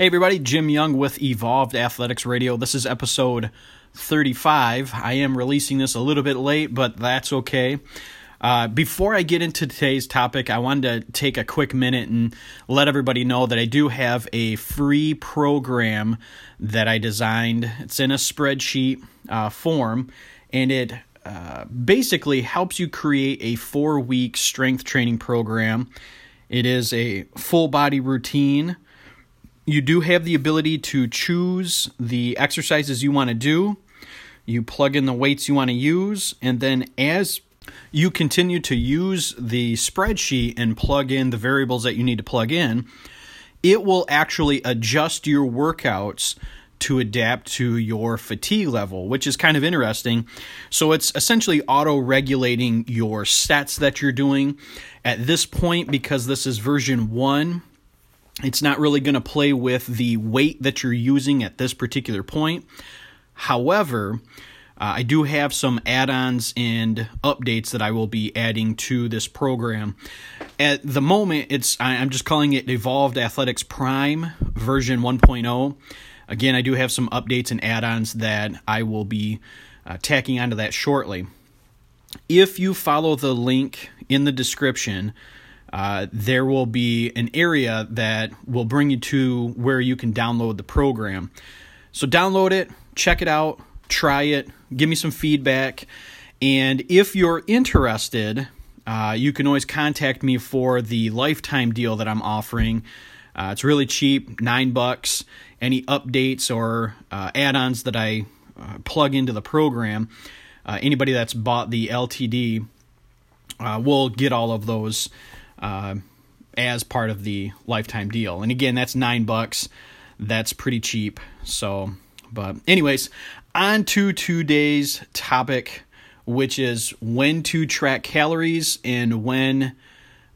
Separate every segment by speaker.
Speaker 1: Hey, everybody, Jim Young with Evolved Athletics Radio. This is episode 35. I am releasing this a little bit late, but that's okay. Uh, before I get into today's topic, I wanted to take a quick minute and let everybody know that I do have a free program that I designed. It's in a spreadsheet uh, form, and it uh, basically helps you create a four week strength training program. It is a full body routine you do have the ability to choose the exercises you want to do. You plug in the weights you want to use, and then as you continue to use the spreadsheet and plug in the variables that you need to plug in, it will actually adjust your workouts to adapt to your fatigue level, which is kind of interesting. So it's essentially auto regulating your sets that you're doing. At this point, because this is version one, it's not really going to play with the weight that you're using at this particular point. However, uh, I do have some add ons and updates that I will be adding to this program. At the moment, it's I'm just calling it Evolved Athletics Prime version 1.0. Again, I do have some updates and add ons that I will be uh, tacking onto that shortly. If you follow the link in the description, uh, there will be an area that will bring you to where you can download the program. So, download it, check it out, try it, give me some feedback. And if you're interested, uh, you can always contact me for the lifetime deal that I'm offering. Uh, it's really cheap, nine bucks. Any updates or uh, add ons that I uh, plug into the program, uh, anybody that's bought the LTD will get all of those uh, as part of the lifetime deal. And again, that's nine bucks. That's pretty cheap. So, but anyways, on to today's topic, which is when to track calories and when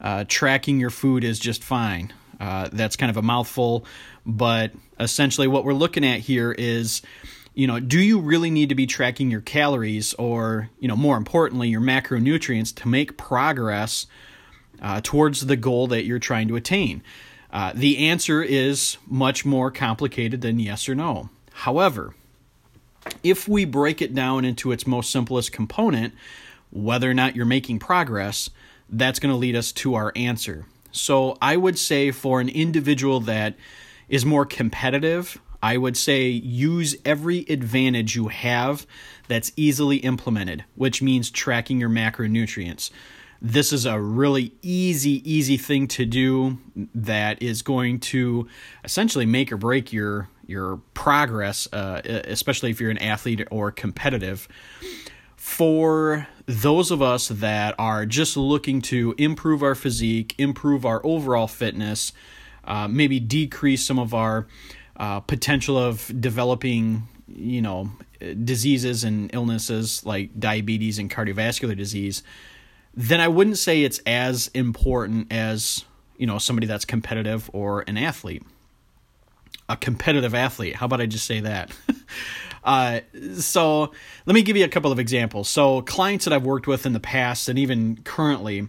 Speaker 1: uh, tracking your food is just fine. Uh, that's kind of a mouthful, but essentially what we're looking at here is you know, do you really need to be tracking your calories or, you know, more importantly, your macronutrients to make progress uh, towards the goal that you're trying to attain? Uh, the answer is much more complicated than yes or no. However, if we break it down into its most simplest component, whether or not you're making progress, that's going to lead us to our answer. So I would say for an individual that is more competitive, I would say use every advantage you have that's easily implemented, which means tracking your macronutrients this is a really easy, easy thing to do that is going to essentially make or break your your progress, uh, especially if you're an athlete or competitive. For those of us that are just looking to improve our physique, improve our overall fitness, uh, maybe decrease some of our uh, potential of developing, you know, diseases and illnesses like diabetes and cardiovascular disease then I wouldn't say it's as important as, you know, somebody that's competitive or an athlete. A competitive athlete. How about I just say that? uh, so let me give you a couple of examples. So, clients that I've worked with in the past and even currently,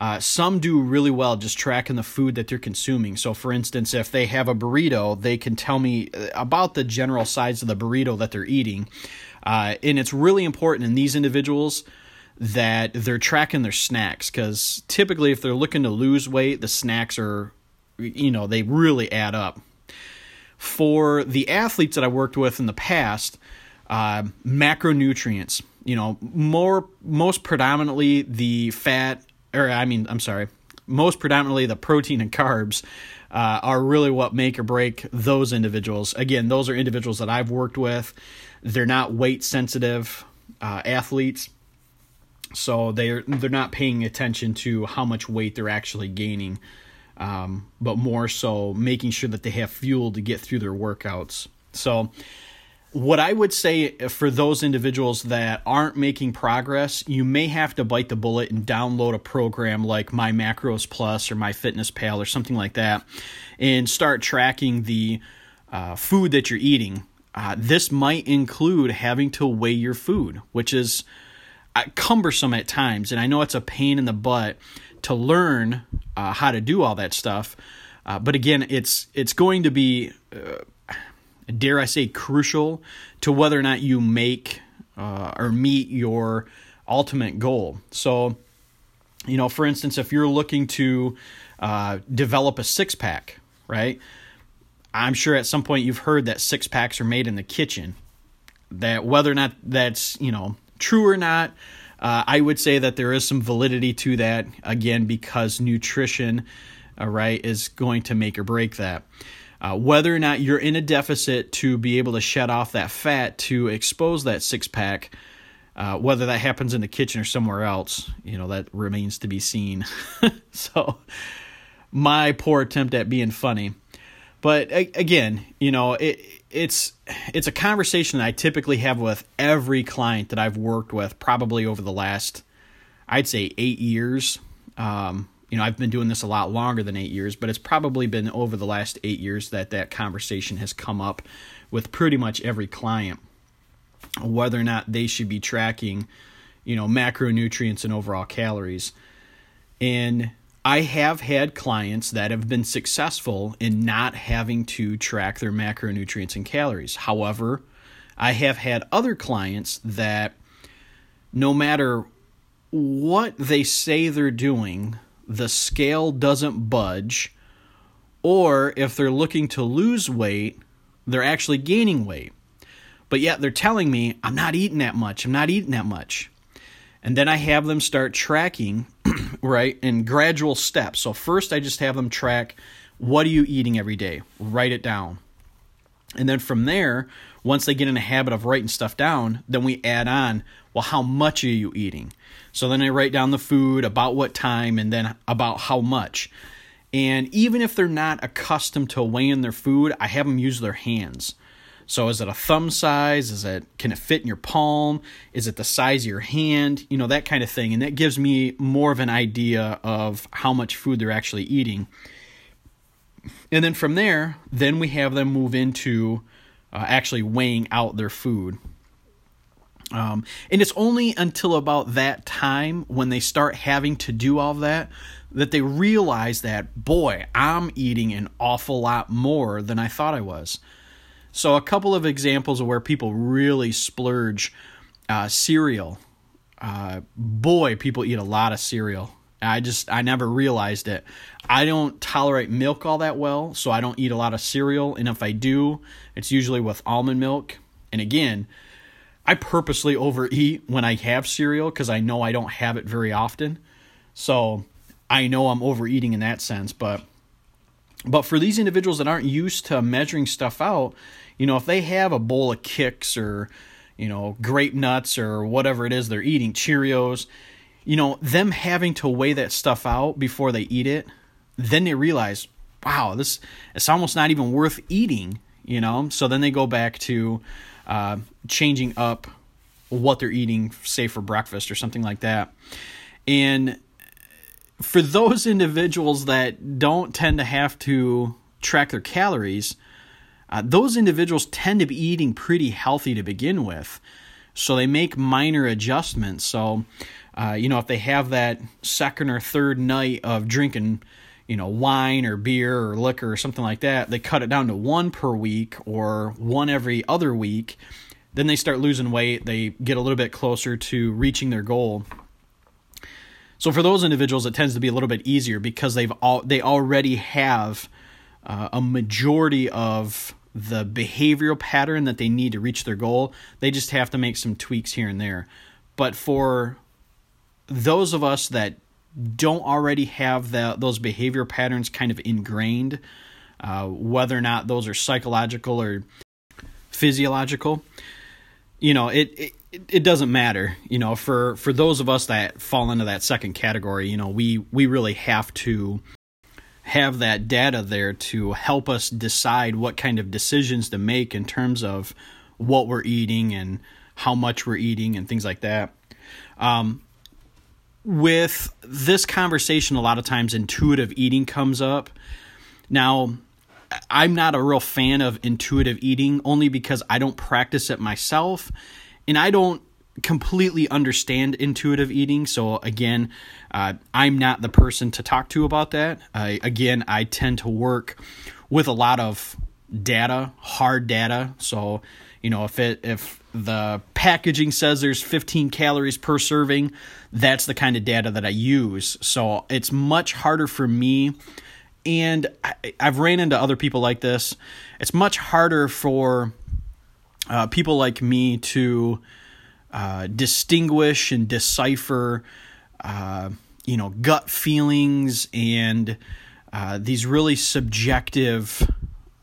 Speaker 1: uh, some do really well just tracking the food that they're consuming. So, for instance, if they have a burrito, they can tell me uh, about the general size of the burrito that they're eating. Uh, and it's really important in these individuals that they're tracking their snacks because typically if they're looking to lose weight the snacks are you know they really add up. For the athletes that i worked with in the past uh, macronutrients you know more most predominantly the fat or i mean i'm sorry most predominantly the protein and carbs uh, are really what make or break those individuals. Again those are individuals that i've worked with. They're not weight sensitive uh, athletes so they're they're not paying attention to how much weight they're actually gaining, um, but more so making sure that they have fuel to get through their workouts. So, what I would say for those individuals that aren't making progress, you may have to bite the bullet and download a program like My Macros Plus or My Fitness Pal or something like that, and start tracking the uh, food that you're eating. Uh, this might include having to weigh your food, which is cumbersome at times, and I know it's a pain in the butt to learn uh, how to do all that stuff. Uh, but again, it's it's going to be, uh, dare I say, crucial to whether or not you make uh, or meet your ultimate goal. So, you know, for instance, if you're looking to uh, develop a six pack, right? I'm sure at some point you've heard that six packs are made in the kitchen. That whether or not that's you know true or not, uh, I would say that there is some validity to that. Again, because nutrition, uh, right, is going to make or break that. Uh, whether or not you're in a deficit to be able to shed off that fat to expose that six pack, uh, whether that happens in the kitchen or somewhere else, you know, that remains to be seen. so, my poor attempt at being funny. But again, you know, it, it's it's a conversation that I typically have with every client that I've worked with, probably over the last, I'd say, eight years. Um, you know, I've been doing this a lot longer than eight years, but it's probably been over the last eight years that that conversation has come up with pretty much every client, whether or not they should be tracking, you know, macronutrients and overall calories. And I have had clients that have been successful in not having to track their macronutrients and calories. However, I have had other clients that no matter what they say they're doing, the scale doesn't budge, or if they're looking to lose weight, they're actually gaining weight. But yet they're telling me, I'm not eating that much, I'm not eating that much. And then I have them start tracking, right, in gradual steps. So first I just have them track what are you eating every day? Write it down. And then from there, once they get in a habit of writing stuff down, then we add on, well, how much are you eating? So then I write down the food, about what time, and then about how much. And even if they're not accustomed to weighing their food, I have them use their hands. So is it a thumb size? Is it can it fit in your palm? Is it the size of your hand? You know, that kind of thing. And that gives me more of an idea of how much food they're actually eating. And then from there, then we have them move into uh, actually weighing out their food. Um, and it's only until about that time when they start having to do all that that they realize that, boy, I'm eating an awful lot more than I thought I was. So, a couple of examples of where people really splurge uh, cereal. Uh, boy, people eat a lot of cereal. I just, I never realized it. I don't tolerate milk all that well, so I don't eat a lot of cereal. And if I do, it's usually with almond milk. And again, I purposely overeat when I have cereal because I know I don't have it very often. So I know I'm overeating in that sense. But but for these individuals that aren't used to measuring stuff out, you know, if they have a bowl of Kix or, you know, grape nuts or whatever it is they're eating, Cheerios, you know, them having to weigh that stuff out before they eat it, then they realize, wow, this it's almost not even worth eating, you know. So then they go back to uh, changing up what they're eating, say for breakfast or something like that. And for those individuals that don't tend to have to track their calories, uh, those individuals tend to be eating pretty healthy to begin with. So they make minor adjustments. So, uh, you know, if they have that second or third night of drinking, you know, wine or beer or liquor or something like that, they cut it down to one per week or one every other week. Then they start losing weight. They get a little bit closer to reaching their goal. So for those individuals, it tends to be a little bit easier because they've all they already have uh, a majority of the behavioral pattern that they need to reach their goal. They just have to make some tweaks here and there. But for those of us that don't already have that those behavior patterns kind of ingrained, uh, whether or not those are psychological or physiological, you know, it, it it doesn't matter. You know, for for those of us that fall into that second category, you know, we we really have to have that data there to help us decide what kind of decisions to make in terms of what we're eating and how much we're eating and things like that. Um, with this conversation, a lot of times intuitive eating comes up. Now, I'm not a real fan of intuitive eating only because I don't practice it myself and I don't completely understand intuitive eating. So, again, uh, I'm not the person to talk to about that. Uh, again, I tend to work with a lot of data, hard data. So, you know, if it if the packaging says there's 15 calories per serving, that's the kind of data that I use. So, it's much harder for me and I, have ran into other people like this. It's much harder for uh, people like me to uh, distinguish and decipher, uh, you know, gut feelings and uh, these really subjective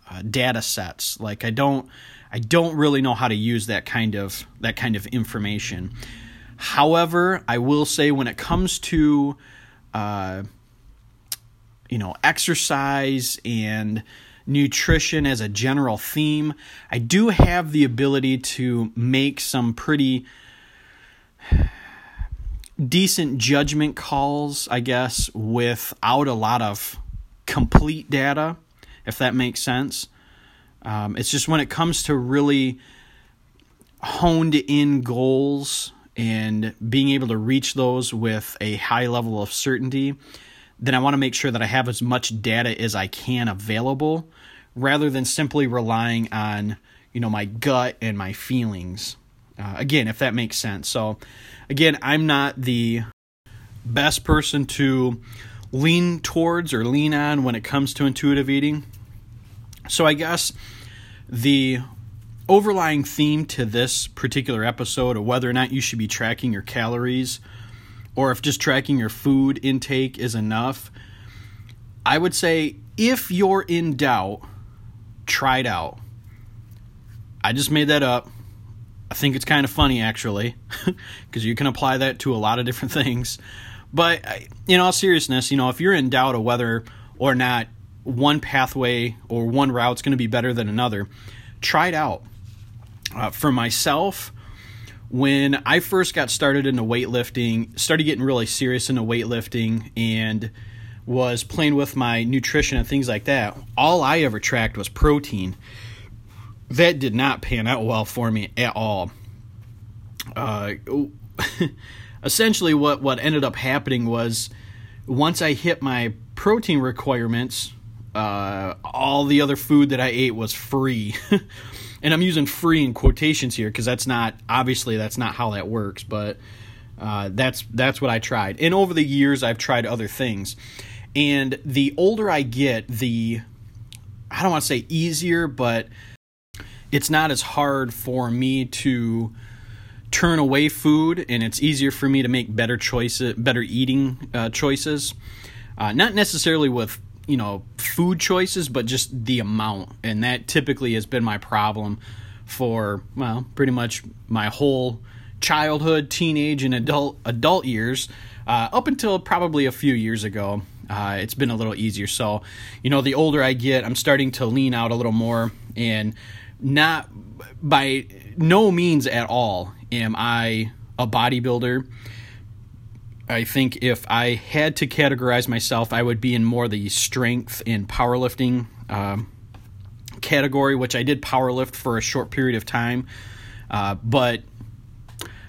Speaker 1: uh, data sets. Like I don't, I don't really know how to use that kind of that kind of information. However, I will say when it comes to, uh, you know, exercise and nutrition as a general theme. I do have the ability to make some pretty decent judgment calls, I guess, without a lot of complete data, if that makes sense. Um, it's just when it comes to really honed in goals and being able to reach those with a high level of certainty, then I want to make sure that I have as much data as I can available rather than simply relying on you know my gut and my feelings. Uh, again if that makes sense. So again i'm not the best person to lean towards or lean on when it comes to intuitive eating. So i guess the overlying theme to this particular episode of whether or not you should be tracking your calories or if just tracking your food intake is enough i would say if you're in doubt try it out. I just made that up. I think it's kind of funny actually, because you can apply that to a lot of different things. But in all seriousness, you know, if you're in doubt of whether or not one pathway or one route's going to be better than another, try it out. Uh, for myself, when I first got started into weightlifting, started getting really serious into weightlifting, and was playing with my nutrition and things like that, all I ever tracked was protein. That did not pan out well for me at all. Uh, essentially, what, what ended up happening was once I hit my protein requirements, uh, all the other food that I ate was free. and I'm using free in quotations here because that's not obviously that's not how that works, but uh, that's that's what I tried. And over the years, I've tried other things. And the older I get, the I don't want to say easier, but it's not as hard for me to turn away food, and it's easier for me to make better choices, better eating uh, choices. Uh, not necessarily with you know food choices, but just the amount, and that typically has been my problem for well, pretty much my whole childhood, teenage, and adult adult years, uh, up until probably a few years ago uh, it's been a little easier. So, you know, the older I get, I'm starting to lean out a little more, and not by no means at all am I a bodybuilder. I think if I had to categorize myself, I would be in more the strength and powerlifting um, category, which I did powerlift for a short period of time. Uh, but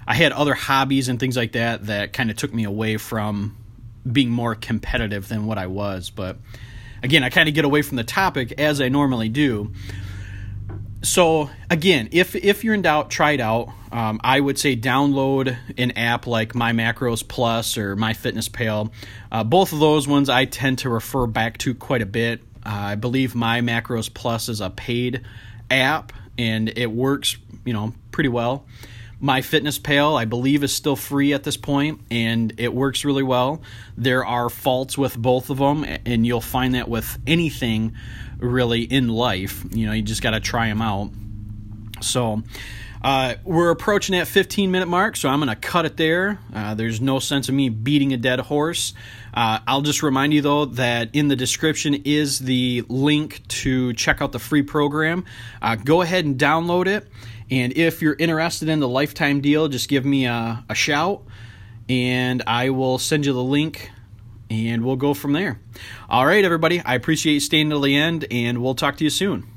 Speaker 1: I had other hobbies and things like that that kind of took me away from being more competitive than what I was. But again, I kind of get away from the topic as I normally do. So again, if if you're in doubt, try it out. Um, I would say download an app like My Macros Plus or My Fitness Pal. Uh, both of those ones I tend to refer back to quite a bit. Uh, I believe My Macros Plus is a paid app and it works, you know, pretty well. My Fitness Pal, I believe, is still free at this point, and it works really well. There are faults with both of them, and you'll find that with anything really in life. You know, you just got to try them out. So, uh, we're approaching that 15 minute mark, so I'm going to cut it there. Uh, there's no sense of me beating a dead horse. Uh, I'll just remind you, though, that in the description is the link to check out the free program. Uh, go ahead and download it. And if you're interested in the lifetime deal, just give me a, a shout and I will send you the link and we'll go from there. All right, everybody. I appreciate you staying till the end, and we'll talk to you soon.